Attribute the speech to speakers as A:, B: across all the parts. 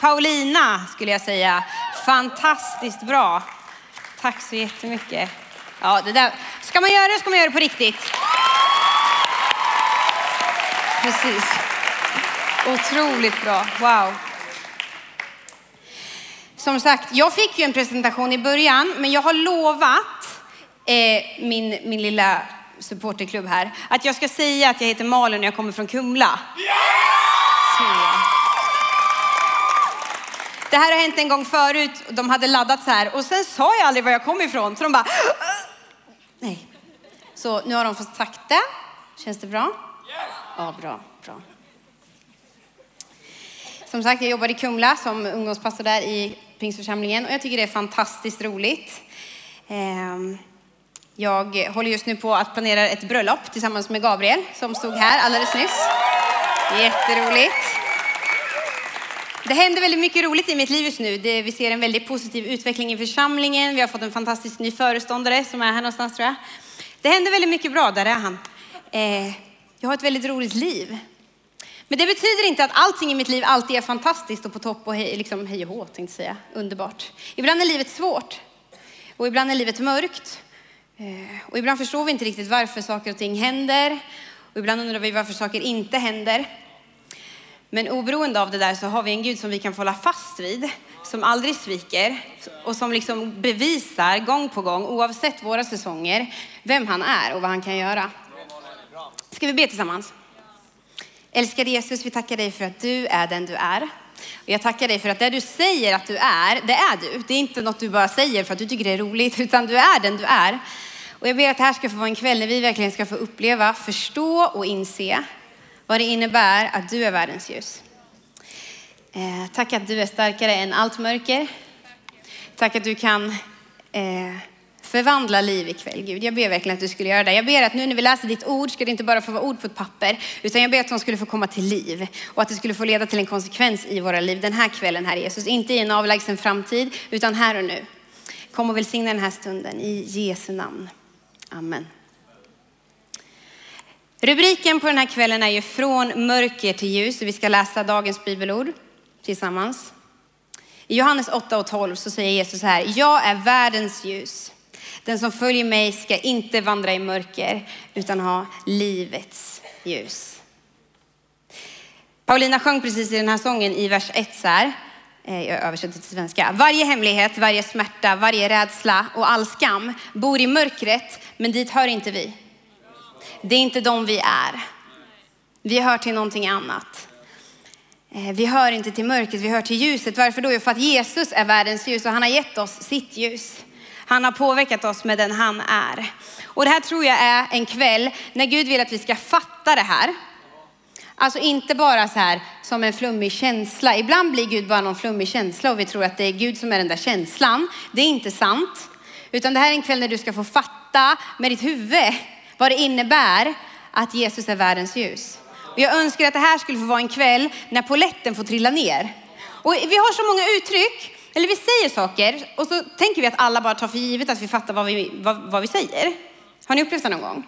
A: Paulina skulle jag säga. Fantastiskt bra. Tack så jättemycket. Ja, det där. Ska man göra det ska man göra det på riktigt. Precis. Otroligt bra. Wow. Som sagt, jag fick ju en presentation i början, men jag har lovat eh, min, min lilla supporterklubb här att jag ska säga att jag heter Malin och jag kommer från Kumla. Så. Det här har hänt en gång förut. De hade laddat så här och sen sa jag aldrig var jag kom ifrån. Så de bara, äh. nej. Så nu har de fått sagt det. Känns det bra? Ja, bra, bra. Som sagt, jag jobbar i Kumla som ungdomspastor där i Pingstförsamlingen och jag tycker det är fantastiskt roligt. Ehm, jag håller just nu på att planera ett bröllop tillsammans med Gabriel som stod här alldeles nyss. Jätteroligt. Det händer väldigt mycket roligt i mitt liv just nu. Det, vi ser en väldigt positiv utveckling i församlingen. Vi har fått en fantastisk ny föreståndare som är här någonstans tror jag. Det händer väldigt mycket bra, där är han. Eh, jag har ett väldigt roligt liv. Men det betyder inte att allting i mitt liv alltid är fantastiskt och på topp och hej, liksom hej och hå, tänkte jag säga. Underbart. Ibland är livet svårt. Och ibland är livet mörkt. Eh, och ibland förstår vi inte riktigt varför saker och ting händer. Och ibland undrar vi varför saker inte händer. Men oberoende av det där så har vi en Gud som vi kan få hålla fast vid, som aldrig sviker och som liksom bevisar gång på gång, oavsett våra säsonger, vem han är och vad han kan göra. Ska vi be tillsammans? Älskade Jesus, vi tackar dig för att du är den du är. Och jag tackar dig för att det du säger att du är, det är du. Det är inte något du bara säger för att du tycker det är roligt, utan du är den du är. Och jag ber att det här ska få vara en kväll när vi verkligen ska få uppleva, förstå och inse vad det innebär att du är världens ljus. Eh, tack att du är starkare än allt mörker. Tack att du kan eh, förvandla liv ikväll, Gud. Jag ber verkligen att du skulle göra det. Jag ber att nu när vi läser ditt ord ska det inte bara få vara ord på ett papper, utan jag ber att de skulle få komma till liv och att det skulle få leda till en konsekvens i våra liv den här kvällen, Herre Jesus. Inte i en avlägsen framtid, utan här och nu. Kom och välsigna den här stunden i Jesu namn. Amen. Rubriken på den här kvällen är ju Från mörker till ljus. Vi ska läsa dagens bibelord tillsammans. I Johannes 8 och 12 så säger Jesus så här, jag är världens ljus. Den som följer mig ska inte vandra i mörker utan ha livets ljus. Paulina sjöng precis i den här sången i vers 1 så här, eh, jag översätter till svenska. Varje hemlighet, varje smärta, varje rädsla och all skam bor i mörkret, men dit hör inte vi. Det är inte de vi är. Vi hör till någonting annat. Eh, vi hör inte till mörkret, vi hör till ljuset. Varför då? Jo, för att Jesus är världens ljus och han har gett oss sitt ljus. Han har påverkat oss med den han är. Och det här tror jag är en kväll när Gud vill att vi ska fatta det här. Alltså inte bara så här som en flummig känsla. Ibland blir Gud bara någon flummig känsla och vi tror att det är Gud som är den där känslan. Det är inte sant. Utan det här är en kväll när du ska få fatta med ditt huvud vad det innebär att Jesus är världens ljus. Och jag önskar att det här skulle få vara en kväll när poletten får trilla ner. Och vi har så många uttryck, eller vi säger saker och så tänker vi att alla bara tar för givet att vi fattar vad vi, vad, vad vi säger. Har ni upplevt det någon gång?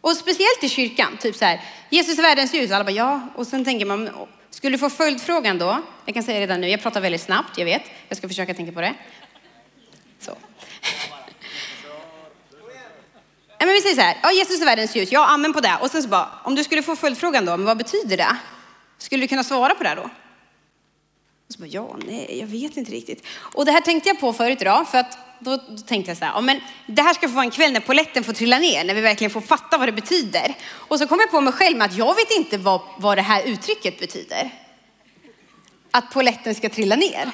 A: Och speciellt i kyrkan, typ så här, Jesus är världens ljus, alla bara ja. Och sen tänker man, skulle du få följdfrågan då? Jag kan säga redan nu, jag pratar väldigt snabbt, jag vet. Jag ska försöka tänka på det. Så men vi säger så här, ja, Jesus är världens ljus, ja amen på det. Och sen så bara, om du skulle få följdfrågan då, men vad betyder det? Skulle du kunna svara på det då? Och så bara, ja, nej, jag vet inte riktigt. Och det här tänkte jag på förut idag, för att då, då tänkte jag så här, ja, men det här ska få vara en kväll när poletten får trilla ner, när vi verkligen får fatta vad det betyder. Och så kom jag på mig själv med att jag vet inte vad, vad det här uttrycket betyder. Att poletten ska trilla ner.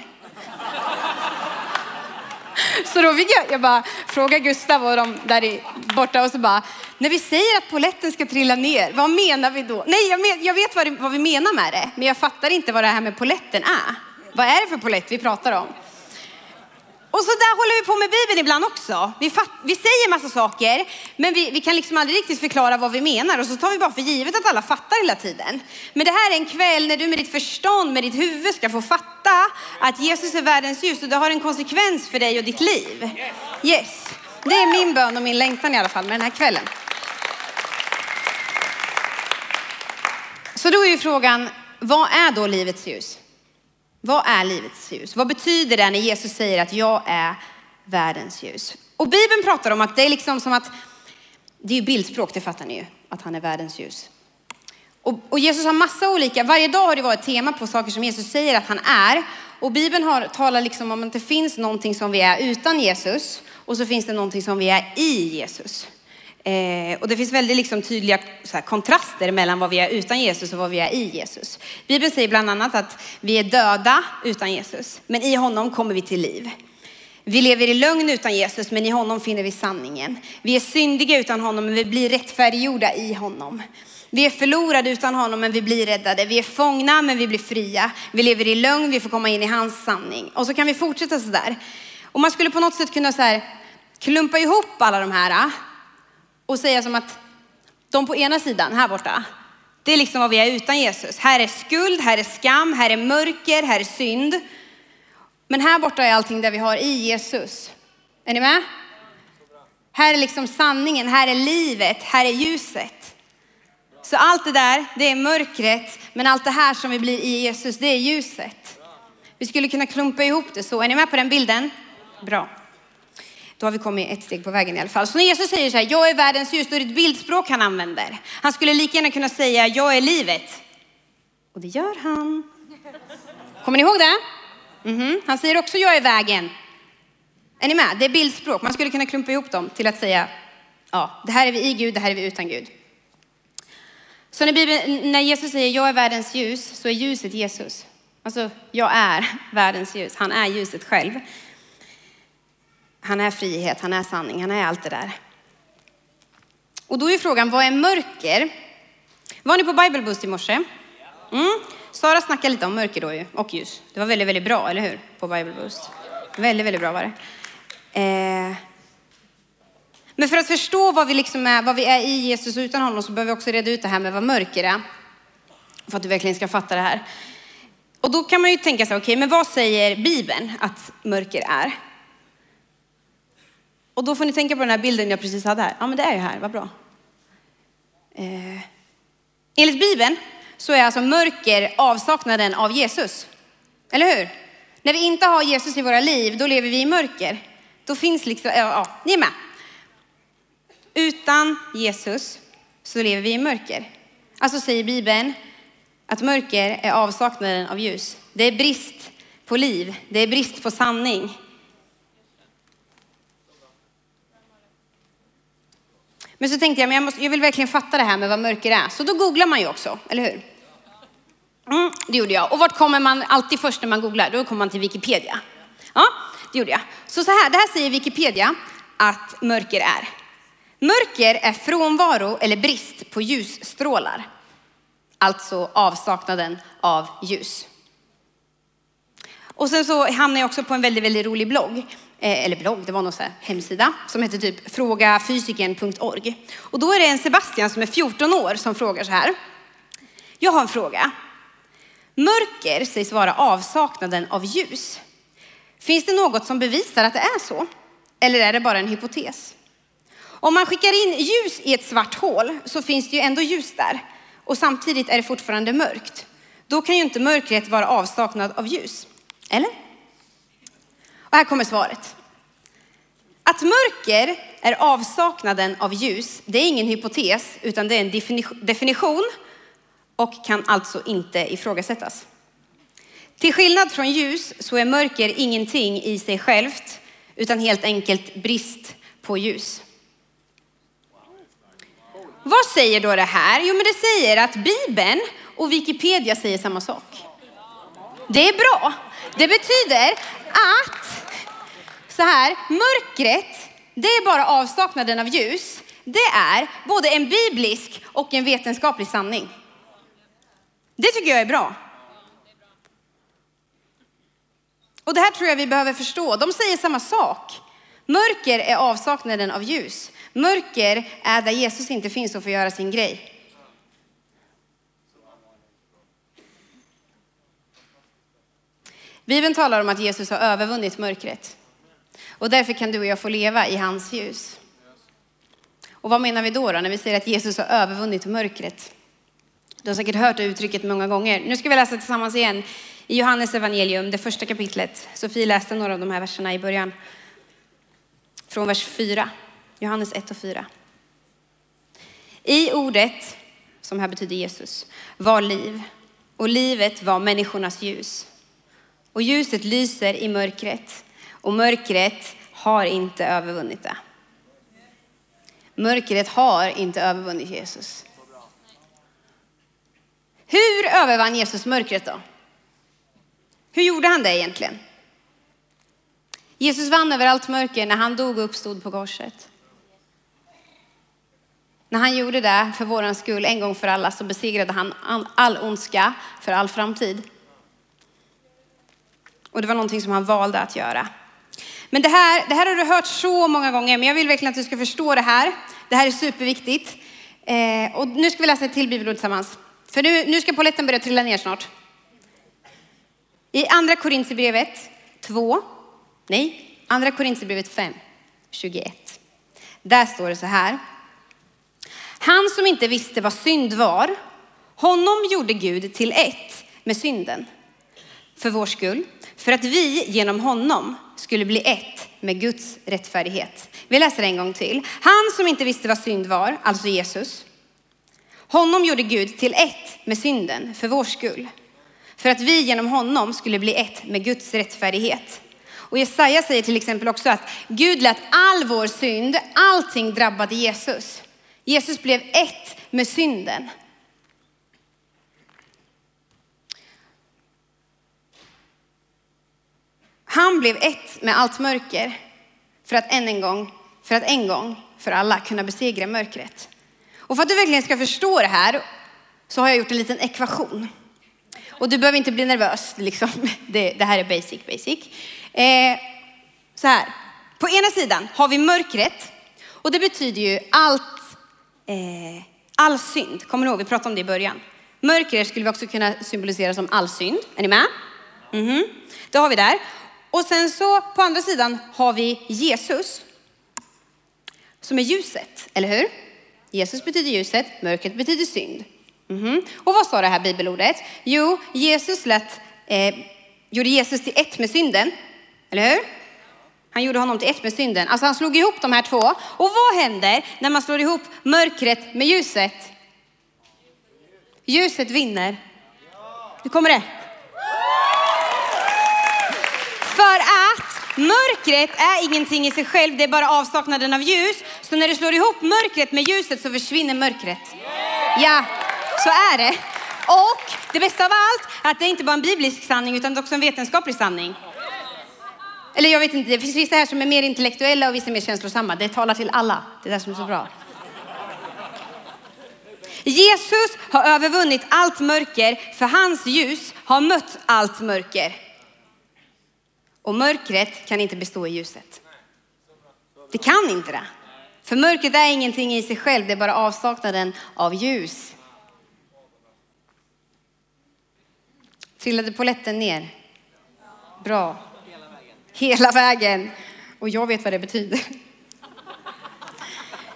A: Så då fick jag, jag bara fråga Gustav och de där borta och så bara, när vi säger att poletten ska trilla ner, vad menar vi då? Nej, jag, men, jag vet vad, det, vad vi menar med det, men jag fattar inte vad det här med poletten är. Vad är det för polett vi pratar om? Och så där håller vi på med Bibeln ibland också. Vi, fatt, vi säger massa saker, men vi, vi, kan liksom aldrig riktigt förklara vad vi menar och så tar vi bara för givet att alla fattar hela tiden. Men det här är en kväll när du med ditt förstånd, med ditt huvud ska få fatta att Jesus är världens ljus och det har en konsekvens för dig och ditt liv. Yes, det är min bön och min längtan i alla fall med den här kvällen. Så då är ju frågan, vad är då livets ljus? Vad är livets ljus? Vad betyder det när Jesus säger att jag är världens ljus? Och Bibeln pratar om att det är liksom som att, det är ju bildspråk, det fattar ni ju, att han är världens ljus. Och, och, Jesus har massa olika, varje dag har det varit tema på saker som Jesus säger att han är. Och Bibeln har, talar liksom om att det finns någonting som vi är utan Jesus och så finns det någonting som vi är i Jesus. Eh, och det finns väldigt liksom tydliga här, kontraster mellan vad vi är utan Jesus och vad vi är i Jesus. Bibeln säger bland annat att vi är döda utan Jesus, men i honom kommer vi till liv. Vi lever i lögn utan Jesus, men i honom finner vi sanningen. Vi är syndiga utan honom, men vi blir rättfärdiggjorda i honom. Vi är förlorade utan honom, men vi blir räddade. Vi är fångna, men vi blir fria. Vi lever i lögn, vi får komma in i hans sanning. Och så kan vi fortsätta sådär. Och man skulle på något sätt kunna så här, klumpa ihop alla de här och säga som att de på ena sidan, här borta, det är liksom vad vi är utan Jesus. Här är skuld, här är skam, här är mörker, här är synd. Men här borta är allting det vi har i Jesus. Är ni med? Här är liksom sanningen, här är livet, här är ljuset. Så allt det där, det är mörkret, men allt det här som vi blir i Jesus, det är ljuset. Vi skulle kunna klumpa ihop det så. Är ni med på den bilden? Bra. Då har vi kommit ett steg på vägen i alla fall. Så när Jesus säger så här, jag är världens ljus, då är det ett bildspråk han använder. Han skulle lika gärna kunna säga, jag är livet. Och det gör han. Kommer ni ihåg det? Mm -hmm. Han säger också, jag är vägen. Är ni med? Det är bildspråk. Man skulle kunna klumpa ihop dem till att säga, ja, det här är vi i Gud, det här är vi utan Gud. Så när, Bibeln, när Jesus säger, jag är världens ljus, så är ljuset Jesus. Alltså, jag är världens ljus. Han är ljuset själv. Han är frihet, han är sanning, han är allt det där. Och då är frågan, vad är mörker? Var ni på Bibelboost i morse? Mm. Sara snackade lite om mörker då ju, och ljus. Det var väldigt, väldigt bra, eller hur? På Bibelboost. Väldigt, väldigt bra var det. Eh. Men för att förstå vad vi, liksom är, vad vi är i Jesus och utan honom så behöver vi också reda ut det här med vad mörker är. För att du verkligen ska fatta det här. Och då kan man ju tänka sig, okej, okay, men vad säger Bibeln att mörker är? Och då får ni tänka på den här bilden jag precis hade här. Ja, men det är ju här, vad bra. Eh. Enligt Bibeln så är alltså mörker avsaknaden av Jesus. Eller hur? När vi inte har Jesus i våra liv, då lever vi i mörker. Då finns liksom, ja, ja ni är med. Utan Jesus så lever vi i mörker. Alltså säger Bibeln att mörker är avsaknaden av ljus. Det är brist på liv, det är brist på sanning. Men så tänkte jag, men jag, måste, jag vill verkligen fatta det här med vad mörker är. Så då googlar man ju också, eller hur? Mm, det gjorde jag. Och vart kommer man alltid först när man googlar? Då kommer man till Wikipedia. Ja, det gjorde jag. Så så här, det här säger Wikipedia att mörker är. Mörker är frånvaro eller brist på ljusstrålar. Alltså avsaknaden av ljus. Och sen så hamnade jag också på en väldigt, väldigt rolig blogg. Eh, eller blogg, det var någon så här hemsida som heter typ frågafysiken.org. Och då är det en Sebastian som är 14 år som frågar så här. Jag har en fråga. Mörker sägs vara avsaknaden av ljus. Finns det något som bevisar att det är så? Eller är det bara en hypotes? Om man skickar in ljus i ett svart hål så finns det ju ändå ljus där. Och samtidigt är det fortfarande mörkt. Då kan ju inte mörkret vara avsaknad av ljus. Eller? Och här kommer svaret. Att mörker är avsaknaden av ljus, det är ingen hypotes, utan det är en definition och kan alltså inte ifrågasättas. Till skillnad från ljus så är mörker ingenting i sig självt, utan helt enkelt brist på ljus. Vad säger då det här? Jo, men det säger att Bibeln och Wikipedia säger samma sak. Det är bra. Det betyder att så här, mörkret, det är bara avsaknaden av ljus. Det är både en biblisk och en vetenskaplig sanning. Det tycker jag är bra. Och det här tror jag vi behöver förstå. De säger samma sak. Mörker är avsaknaden av ljus. Mörker är där Jesus inte finns och får göra sin grej. Bibeln talar om att Jesus har övervunnit mörkret. Och därför kan du och jag få leva i hans ljus. Och vad menar vi då, då när vi säger att Jesus har övervunnit mörkret? Du har säkert hört det uttrycket många gånger. Nu ska vi läsa tillsammans igen I Johannes evangelium, det första kapitlet. Sofie läste några av de här verserna i början. Från vers 4. Johannes 1 och 4. I ordet, som här betyder Jesus, var liv. Och livet var människornas ljus. Och ljuset lyser i mörkret. Och mörkret har inte övervunnit det. Mörkret har inte övervunnit Jesus. Hur övervann Jesus mörkret då? Hur gjorde han det egentligen? Jesus vann över allt mörker när han dog och uppstod på korset. När han gjorde det för våran skull en gång för alla så besegrade han all, all ondska för all framtid. Och det var någonting som han valde att göra. Men det här, det här har du hört så många gånger, men jag vill verkligen att du ska förstå det här. Det här är superviktigt. Eh, och nu ska vi läsa ett till bibelord tillsammans. För nu, nu ska poletten börja trilla ner snart. I andra Korintierbrevet 2, nej, andra Korintierbrevet 5, 21. Där står det så här. Han som inte visste vad synd var, honom gjorde Gud till ett med synden för vår skull, för att vi genom honom skulle bli ett med Guds rättfärdighet. Vi läser en gång till. Han som inte visste vad synd var, alltså Jesus, honom gjorde Gud till ett med synden för vår skull, för att vi genom honom skulle bli ett med Guds rättfärdighet. Och Jesaja säger till exempel också att Gud lät all vår synd, allting drabbade Jesus. Jesus blev ett med synden. Han blev ett med allt mörker för att än en gång, för att en gång för alla kunna besegra mörkret. Och för att du verkligen ska förstå det här så har jag gjort en liten ekvation. Och du behöver inte bli nervös, liksom. det, det här är basic, basic. Eh, så här, på ena sidan har vi mörkret och det betyder ju allt, eh, all synd. Kommer ni ihåg, vi pratade om det i början. Mörker skulle vi också kunna symbolisera som all synd. Är ni med? Mm -hmm. Det har vi där. Och sen så på andra sidan har vi Jesus som är ljuset, eller hur? Jesus betyder ljuset, mörkret betyder synd. Mm -hmm. Och vad sa det här bibelordet? Jo, Jesus lät, eh, gjorde Jesus till ett med synden, eller hur? Han gjorde honom till ett med synden. Alltså han slog ihop de här två. Och vad händer när man slår ihop mörkret med ljuset? Ljuset vinner. Nu kommer det. För att mörkret är ingenting i sig själv, det är bara avsaknaden av ljus. Så när du slår ihop mörkret med ljuset så försvinner mörkret. Ja, så är det. Och det bästa av allt är att det är inte bara en biblisk sanning utan också en vetenskaplig sanning. Eller jag vet inte, det finns vissa här som är mer intellektuella och vissa mer känslosamma. Det talar till alla. Det är det som är så bra. Jesus har övervunnit allt mörker för hans ljus har mött allt mörker. Och mörkret kan inte bestå i ljuset. Det kan inte det. För mörkret är ingenting i sig själv, det är bara avsaknaden av ljus. Trillade poletten ner? Bra. Hela vägen. Och jag vet vad det betyder.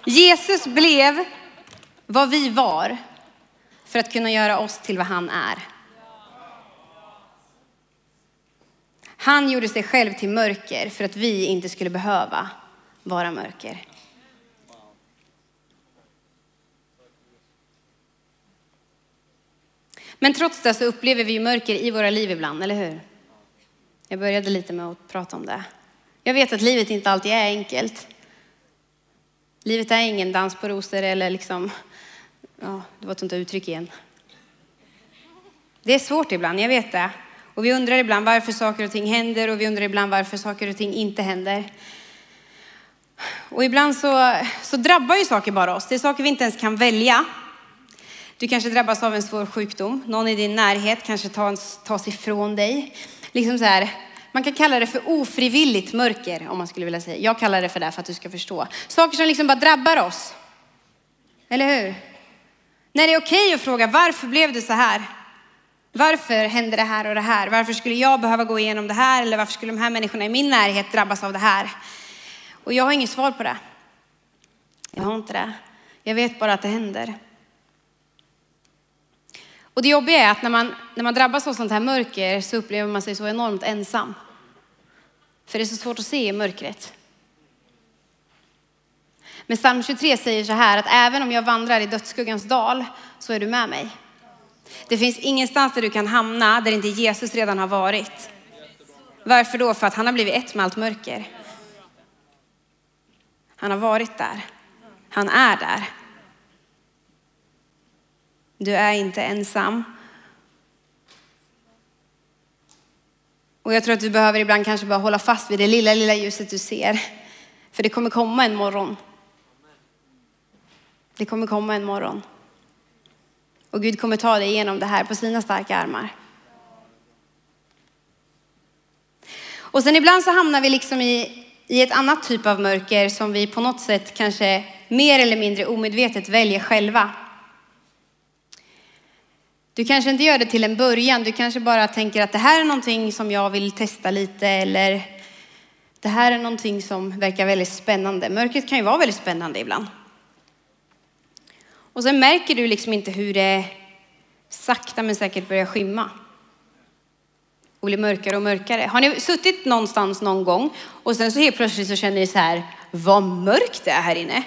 A: Jesus blev vad vi var för att kunna göra oss till vad han är. Han gjorde sig själv till mörker för att vi inte skulle behöva vara mörker. Men trots det så upplever vi mörker i våra liv ibland, eller hur? Jag började lite med att prata om det. Jag vet att livet inte alltid är enkelt. Livet är ingen dans på rosor eller liksom, ja, det var ett sånt uttryck igen. Det är svårt ibland, jag vet det. Och vi undrar ibland varför saker och ting händer och vi undrar ibland varför saker och ting inte händer. Och ibland så, så drabbar ju saker bara oss. Det är saker vi inte ens kan välja. Du kanske drabbas av en svår sjukdom. Någon i din närhet kanske tas, tas ifrån dig. Liksom så här, man kan kalla det för ofrivilligt mörker om man skulle vilja säga. Jag kallar det för det för att du ska förstå. Saker som liksom bara drabbar oss. Eller hur? När det är okej okay att fråga varför blev det så här? Varför händer det här och det här? Varför skulle jag behöva gå igenom det här? Eller varför skulle de här människorna i min närhet drabbas av det här? Och jag har inget svar på det. Jag har inte det. Jag vet bara att det händer. Och det jobbiga är att när man, när man drabbas av sånt här mörker så upplever man sig så enormt ensam. För det är så svårt att se i mörkret. Men psalm 23 säger så här att även om jag vandrar i dödsskuggans dal så är du med mig. Det finns ingenstans där du kan hamna där inte Jesus redan har varit. Varför då? För att han har blivit ett med allt mörker. Han har varit där. Han är där. Du är inte ensam. Och jag tror att du behöver ibland kanske bara hålla fast vid det lilla, lilla ljuset du ser. För det kommer komma en morgon. Det kommer komma en morgon. Och Gud kommer ta dig igenom det här på sina starka armar. Och sen ibland så hamnar vi liksom i, i ett annat typ av mörker som vi på något sätt kanske mer eller mindre omedvetet väljer själva. Du kanske inte gör det till en början, du kanske bara tänker att det här är någonting som jag vill testa lite eller det här är någonting som verkar väldigt spännande. Mörkret kan ju vara väldigt spännande ibland. Och sen märker du liksom inte hur det sakta men säkert börjar skymma. Och blir mörkare och mörkare. Har ni suttit någonstans någon gång och sen så helt plötsligt så känner ni så här, vad mörkt det är här inne.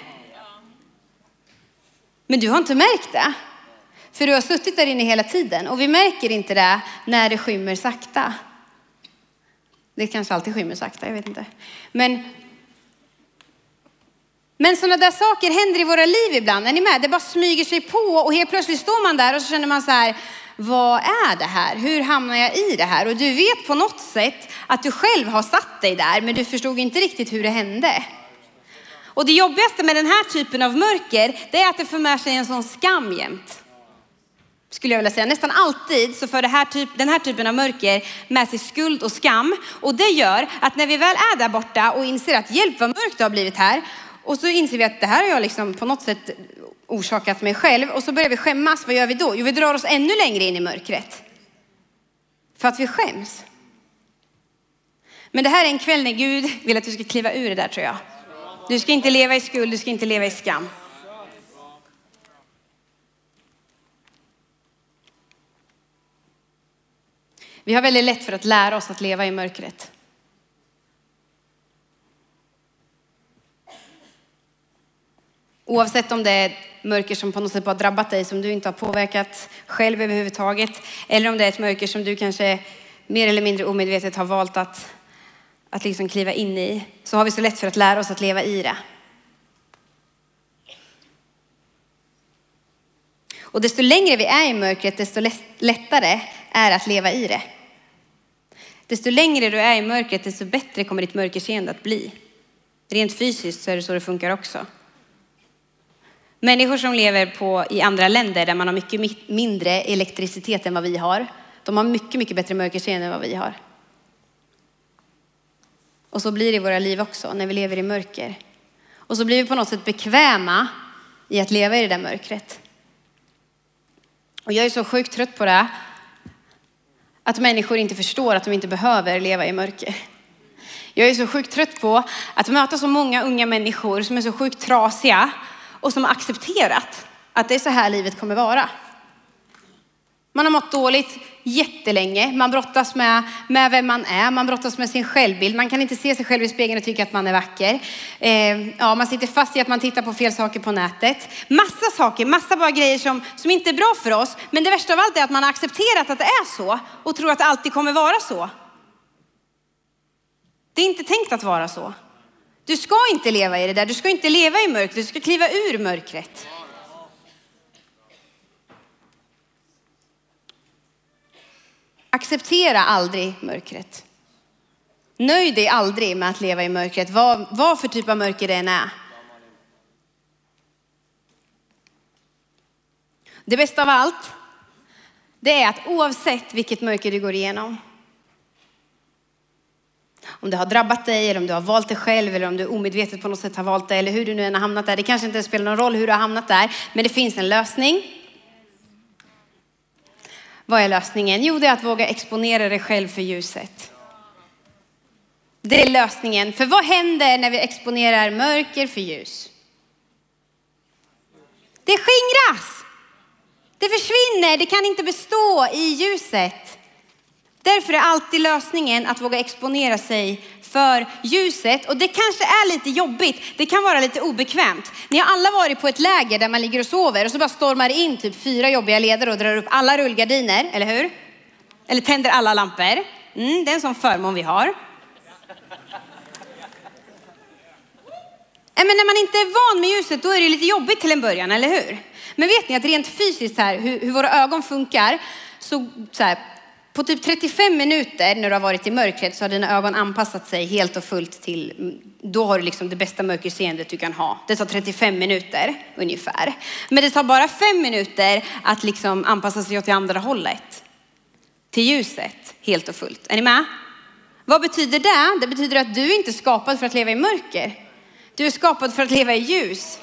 A: Men du har inte märkt det. För du har suttit där inne hela tiden och vi märker inte det när det skymmer sakta. Det kanske alltid skymmer sakta, jag vet inte. Men, men sådana där saker händer i våra liv ibland. Är ni med? Det bara smyger sig på och helt plötsligt står man där och så känner man så här, vad är det här? Hur hamnar jag i det här? Och du vet på något sätt att du själv har satt dig där, men du förstod inte riktigt hur det hände. Och det jobbigaste med den här typen av mörker, det är att det för med sig en sån skam jämt skulle jag vilja säga. Nästan alltid så för det här typ, den här typen av mörker med sig skuld och skam. Och det gör att när vi väl är där borta och inser att hjälp vad mörkt det har blivit här. Och så inser vi att det här har jag liksom på något sätt orsakat mig själv. Och så börjar vi skämmas. Vad gör vi då? Jo, vi drar oss ännu längre in i mörkret. För att vi skäms. Men det här är en kväll när Gud vill att du ska kliva ur det där tror jag. Du ska inte leva i skuld, du ska inte leva i skam. Vi har väldigt lätt för att lära oss att leva i mörkret. Oavsett om det är mörker som på något sätt bara drabbat dig, som du inte har påverkat själv överhuvudtaget, eller om det är ett mörker som du kanske mer eller mindre omedvetet har valt att, att liksom kliva in i, så har vi så lätt för att lära oss att leva i det. Och desto längre vi är i mörkret, desto lättare är att leva i det. Desto längre du är i mörkret, desto bättre kommer ditt mörkerseende att bli. Rent fysiskt så är det så det funkar också. Människor som lever på, i andra länder där man har mycket mindre elektricitet än vad vi har, de har mycket, mycket bättre mörkerseende än vad vi har. Och så blir det i våra liv också när vi lever i mörker. Och så blir vi på något sätt bekväma i att leva i det där mörkret. Och jag är så sjukt trött på det att människor inte förstår att de inte behöver leva i mörker. Jag är så sjukt trött på att möta så många unga människor som är så sjukt trasiga och som har accepterat att det är så här livet kommer vara. Man har mått dåligt jättelänge. Man brottas med, med vem man är, man brottas med sin självbild. Man kan inte se sig själv i spegeln och tycka att man är vacker. Eh, ja, man sitter fast i att man tittar på fel saker på nätet. Massa saker, massa bara grejer som, som inte är bra för oss. Men det värsta av allt är att man har accepterat att det är så och tror att det alltid kommer vara så. Det är inte tänkt att vara så. Du ska inte leva i det där, du ska inte leva i mörkret, du ska kliva ur mörkret. Acceptera aldrig mörkret. Nöj dig aldrig med att leva i mörkret, vad, vad för typ av mörker det än är. Det bästa av allt, det är att oavsett vilket mörker du går igenom, om det har drabbat dig eller om du har valt det själv eller om du omedvetet på något sätt har valt det eller hur du nu än har hamnat där. Det kanske inte spelar någon roll hur du har hamnat där, men det finns en lösning. Vad är lösningen? Jo, det är att våga exponera dig själv för ljuset. Det är lösningen. För vad händer när vi exponerar mörker för ljus? Det skingras. Det försvinner, det kan inte bestå i ljuset. Därför är alltid lösningen att våga exponera sig för ljuset. Och det kanske är lite jobbigt, det kan vara lite obekvämt. Ni har alla varit på ett läger där man ligger och sover och så bara stormar det in typ fyra jobbiga ledare och drar upp alla rullgardiner, eller hur? Eller tänder alla lampor. Mm, det är en sån förmån vi har. Men när man inte är van med ljuset då är det lite jobbigt till en början, eller hur? Men vet ni att rent fysiskt här, hur, hur våra ögon funkar, så, så här, på typ 35 minuter när du har varit i mörkret så har dina ögon anpassat sig helt och fullt till, mm, då har du liksom det bästa mörkerseendet du kan ha. Det tar 35 minuter ungefär. Men det tar bara fem minuter att liksom anpassa sig åt det andra hållet. Till ljuset helt och fullt. Är ni med? Vad betyder det? Det betyder att du inte är skapad för att leva i mörker. Du är skapad för att leva i ljus.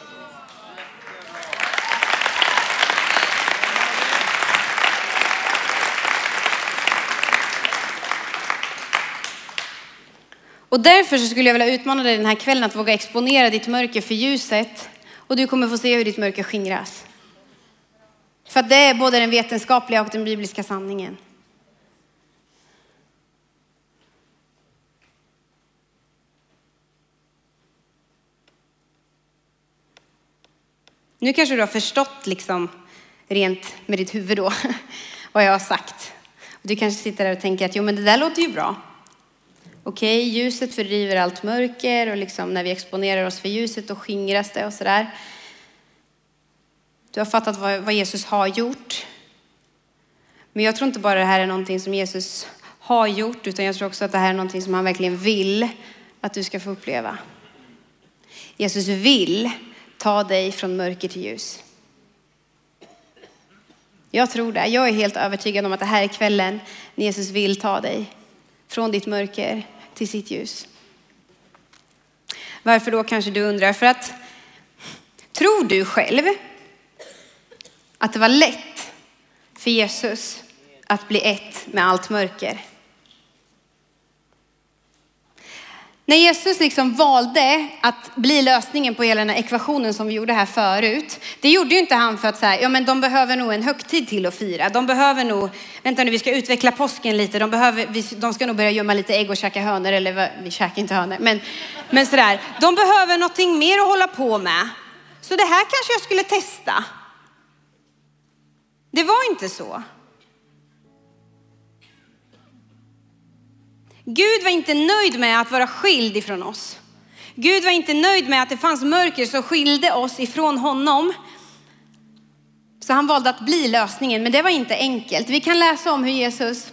A: Och därför så skulle jag vilja utmana dig den här kvällen att våga exponera ditt mörker för ljuset. Och du kommer få se hur ditt mörker skingras. För att det är både den vetenskapliga och den bibliska sanningen. Nu kanske du har förstått liksom rent med ditt huvud då vad jag har sagt. Du kanske sitter där och tänker att jo men det där låter ju bra. Okej, okay, ljuset fördriver allt mörker och liksom när vi exponerar oss för ljuset då skingras det och sådär. Du har fattat vad, vad Jesus har gjort. Men jag tror inte bara det här är någonting som Jesus har gjort, utan jag tror också att det här är någonting som han verkligen vill att du ska få uppleva. Jesus vill ta dig från mörker till ljus. Jag tror det. Jag är helt övertygad om att det här är kvällen när Jesus vill ta dig från ditt mörker till sitt ljus. Varför då kanske du undrar? För att tror du själv att det var lätt för Jesus att bli ett med allt mörker? När Jesus liksom valde att bli lösningen på hela den här ekvationen som vi gjorde här förut, det gjorde ju inte han för att säga, ja men de behöver nog en högtid till att fira. De behöver nog, vänta nu vi ska utveckla påsken lite, de, behöver, de ska nog börja gömma lite ägg och käka hönor, eller vi käkar inte hönor, men, men sådär. De behöver någonting mer att hålla på med. Så det här kanske jag skulle testa. Det var inte så. Gud var inte nöjd med att vara skild ifrån oss. Gud var inte nöjd med att det fanns mörker som skilde oss ifrån honom. Så han valde att bli lösningen, men det var inte enkelt. Vi kan läsa om hur Jesus,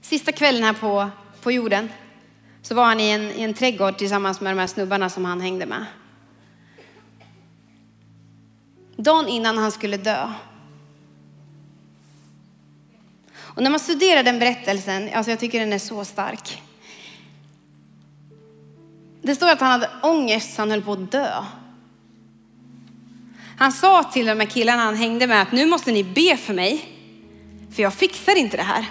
A: sista kvällen här på, på jorden, så var han i en, i en trädgård tillsammans med de här snubbarna som han hängde med. Dagen innan han skulle dö och när man studerar den berättelsen, alltså jag tycker den är så stark. Det står att han hade ångest så han höll på att dö. Han sa till de här killarna han hängde med att nu måste ni be för mig, för jag fixar inte det här.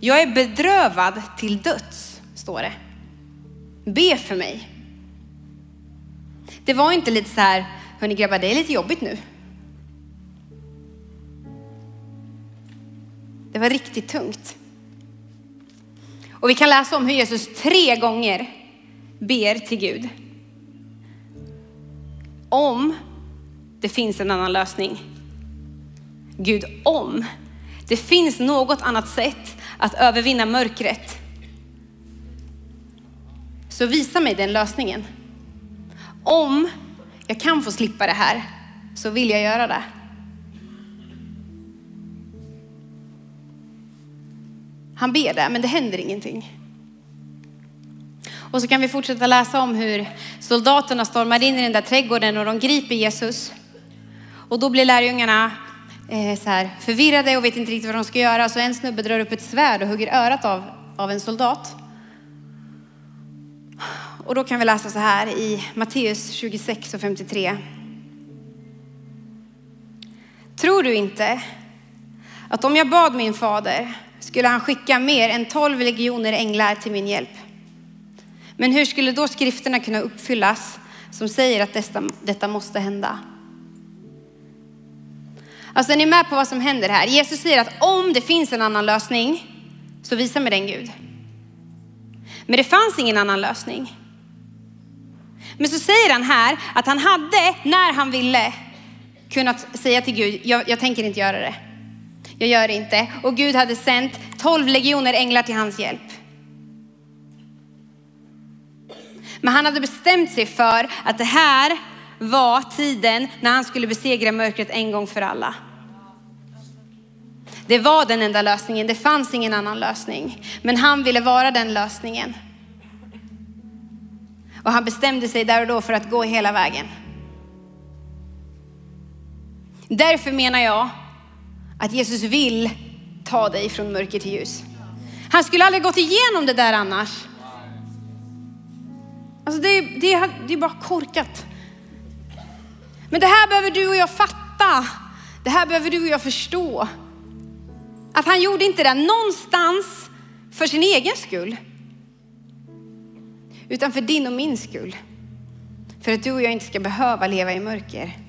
A: Jag är bedrövad till döds, står det. Be för mig. Det var inte lite så här, hörni grabbar, det är lite jobbigt nu. Det var riktigt tungt. Och vi kan läsa om hur Jesus tre gånger ber till Gud. Om det finns en annan lösning. Gud, om det finns något annat sätt att övervinna mörkret. Så visa mig den lösningen. Om jag kan få slippa det här så vill jag göra det. Han ber det, men det händer ingenting. Och så kan vi fortsätta läsa om hur soldaterna stormar in i den där trädgården och de griper Jesus. Och då blir lärjungarna eh, så här förvirrade och vet inte riktigt vad de ska göra. Så en snubbe drar upp ett svärd och hugger örat av, av en soldat. Och då kan vi läsa så här i Matteus 26 och 53. Tror du inte att om jag bad min fader skulle han skicka mer än tolv legioner änglar till min hjälp. Men hur skulle då skrifterna kunna uppfyllas som säger att detta, detta måste hända? Alltså är ni med på vad som händer här? Jesus säger att om det finns en annan lösning, så visa mig den Gud. Men det fanns ingen annan lösning. Men så säger han här att han hade, när han ville, kunnat säga till Gud, jag, jag tänker inte göra det. Jag gör det inte. Och Gud hade sänt tolv legioner änglar till hans hjälp. Men han hade bestämt sig för att det här var tiden när han skulle besegra mörkret en gång för alla. Det var den enda lösningen, det fanns ingen annan lösning. Men han ville vara den lösningen. Och han bestämde sig där och då för att gå hela vägen. Därför menar jag att Jesus vill ta dig från mörker till ljus. Han skulle aldrig gått igenom det där annars. Alltså det, det, det är bara korkat. Men det här behöver du och jag fatta. Det här behöver du och jag förstå. Att han gjorde inte det någonstans för sin egen skull. Utan för din och min skull. För att du och jag inte ska behöva leva i mörker.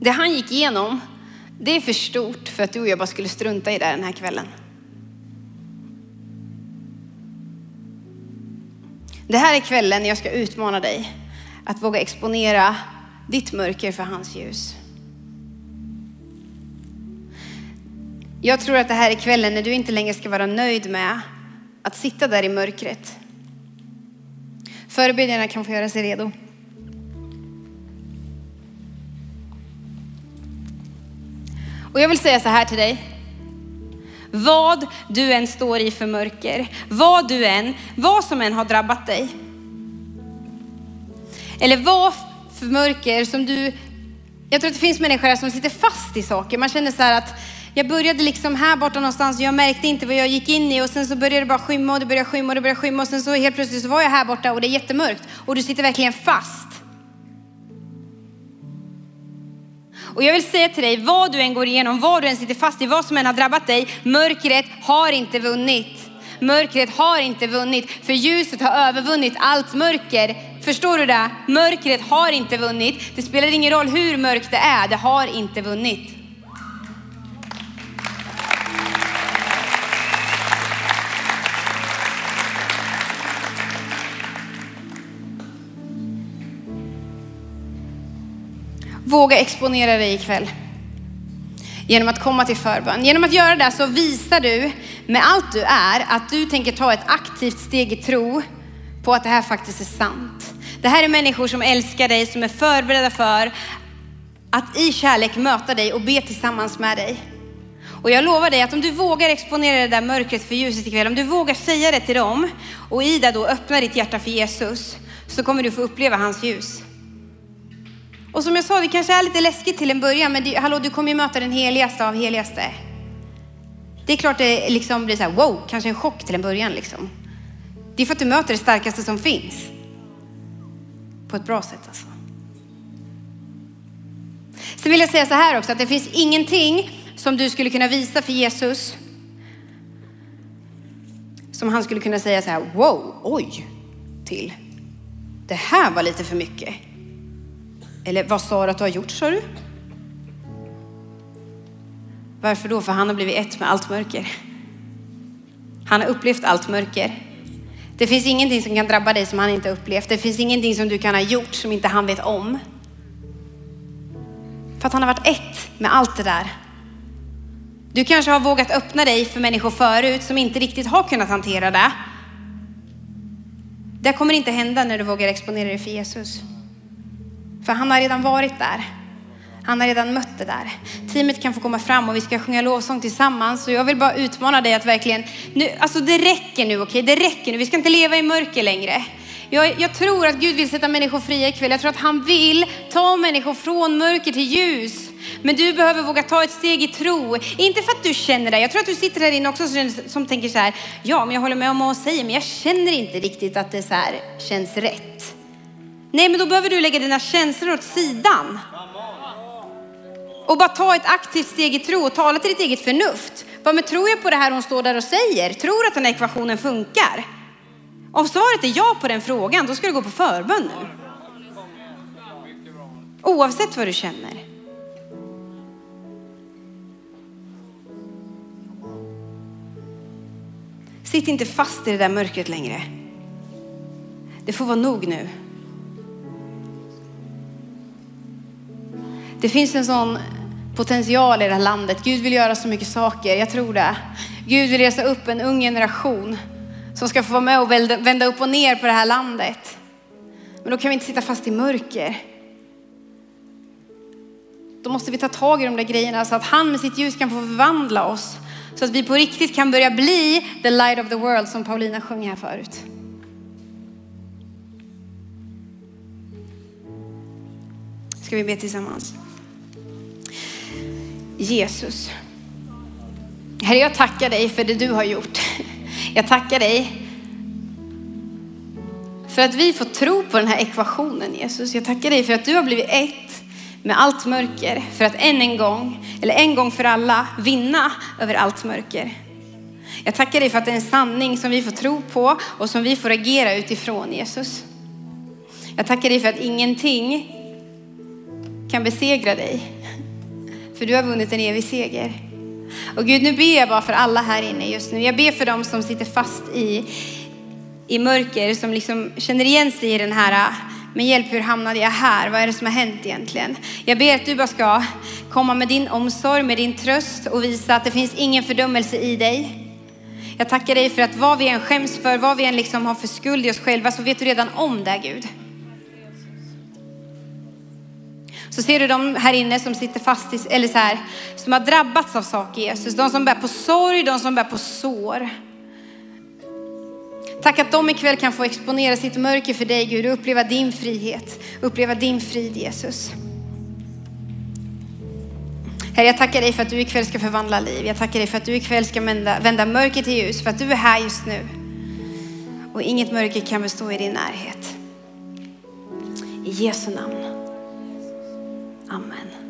A: Det han gick igenom, det är för stort för att du och jag bara skulle strunta i det den här kvällen. Det här är kvällen jag ska utmana dig att våga exponera ditt mörker för hans ljus. Jag tror att det här är kvällen när du inte längre ska vara nöjd med att sitta där i mörkret. Förebedjarna kan få göra sig redo. Och jag vill säga så här till dig. Vad du än står i för mörker, vad du än, vad som än har drabbat dig. Eller vad för mörker som du, jag tror att det finns människor här som sitter fast i saker. Man känner så här att jag började liksom här borta någonstans och jag märkte inte vad jag gick in i och sen så började det bara skymma och det började skymma och det började skymma och sen så helt plötsligt så var jag här borta och det är jättemörkt och du sitter verkligen fast. Och jag vill säga till dig, vad du än går igenom, vad du än sitter fast i, vad som än har drabbat dig, mörkret har inte vunnit. Mörkret har inte vunnit, för ljuset har övervunnit allt mörker. Förstår du det? Mörkret har inte vunnit. Det spelar ingen roll hur mörkt det är, det har inte vunnit. Våga exponera dig ikväll. Genom att komma till förbön. Genom att göra det så visar du med allt du är att du tänker ta ett aktivt steg i tro på att det här faktiskt är sant. Det här är människor som älskar dig, som är förberedda för att i kärlek möta dig och be tillsammans med dig. Och jag lovar dig att om du vågar exponera det där mörkret för ljuset ikväll, om du vågar säga det till dem och i det då öppna ditt hjärta för Jesus, så kommer du få uppleva hans ljus. Och som jag sa, det kanske är lite läskigt till en början, men det, hallå, du kommer ju möta den heligaste av heligaste. Det är klart det liksom blir så här, wow, kanske en chock till en början liksom. Det är för att du möter det starkaste som finns. På ett bra sätt alltså. Sen vill jag säga så här också, att det finns ingenting som du skulle kunna visa för Jesus som han skulle kunna säga så här, wow, oj, till. Det här var lite för mycket. Eller vad sa du att du har gjort, sa du? Varför då? För han har blivit ett med allt mörker. Han har upplevt allt mörker. Det finns ingenting som kan drabba dig som han inte har upplevt. Det finns ingenting som du kan ha gjort som inte han vet om. För att han har varit ett med allt det där. Du kanske har vågat öppna dig för människor förut som inte riktigt har kunnat hantera det. Det kommer inte hända när du vågar exponera dig för Jesus. För han har redan varit där. Han har redan mött det där. Teamet kan få komma fram och vi ska sjunga lovsång tillsammans. Så jag vill bara utmana dig att verkligen, nu, alltså det räcker nu, okej? Okay? Det räcker nu. Vi ska inte leva i mörker längre. Jag, jag, tror att Gud vill sätta människor fria ikväll. Jag tror att han vill ta människor från mörker till ljus. Men du behöver våga ta ett steg i tro. Inte för att du känner det. Jag tror att du sitter här inne också som, som tänker så här, ja men jag håller med om vad hon säger, men jag känner inte riktigt att det så här känns rätt. Nej, men då behöver du lägga dina känslor åt sidan. Och bara ta ett aktivt steg i tro och tala till ditt eget förnuft. Vad men tror jag på det här hon står där och säger? Tror att den här ekvationen funkar? Om svaret är ja på den frågan, då ska du gå på förbön nu. Oavsett vad du känner. Sitt inte fast i det där mörkret längre. Det får vara nog nu. Det finns en sån potential i det här landet. Gud vill göra så mycket saker, jag tror det. Gud vill resa upp en ung generation som ska få vara med och vända upp och ner på det här landet. Men då kan vi inte sitta fast i mörker. Då måste vi ta tag i de där grejerna så att han med sitt ljus kan få förvandla oss. Så att vi på riktigt kan börja bli the light of the world som Paulina sjöng här förut. Ska vi be tillsammans? Jesus. Herre, jag tackar dig för det du har gjort. Jag tackar dig för att vi får tro på den här ekvationen Jesus. Jag tackar dig för att du har blivit ett med allt mörker för att än en gång, eller en gång för alla, vinna över allt mörker. Jag tackar dig för att det är en sanning som vi får tro på och som vi får agera utifrån Jesus. Jag tackar dig för att ingenting kan besegra dig. För du har vunnit en evig seger. Och Gud, nu ber jag bara för alla här inne just nu. Jag ber för dem som sitter fast i, i mörker, som liksom känner igen sig i den här, men hjälp hur hamnade jag här? Vad är det som har hänt egentligen? Jag ber att du bara ska komma med din omsorg, med din tröst och visa att det finns ingen fördömelse i dig. Jag tackar dig för att vad vi än skäms för, vad vi än liksom har för skuld i oss själva, så vet du redan om det Gud. Så ser du de här inne som sitter fast i, eller så här, som har drabbats av saker Jesus. De som bär på sorg, de som bär på sår. Tack att de ikväll kan få exponera sitt mörker för dig Gud och uppleva din frihet, uppleva din frid Jesus. Herre, jag tackar dig för att du ikväll ska förvandla liv. Jag tackar dig för att du ikväll ska vända, vända mörker till ljus, för att du är här just nu. Och inget mörker kan bestå i din närhet. I Jesu namn. Amen.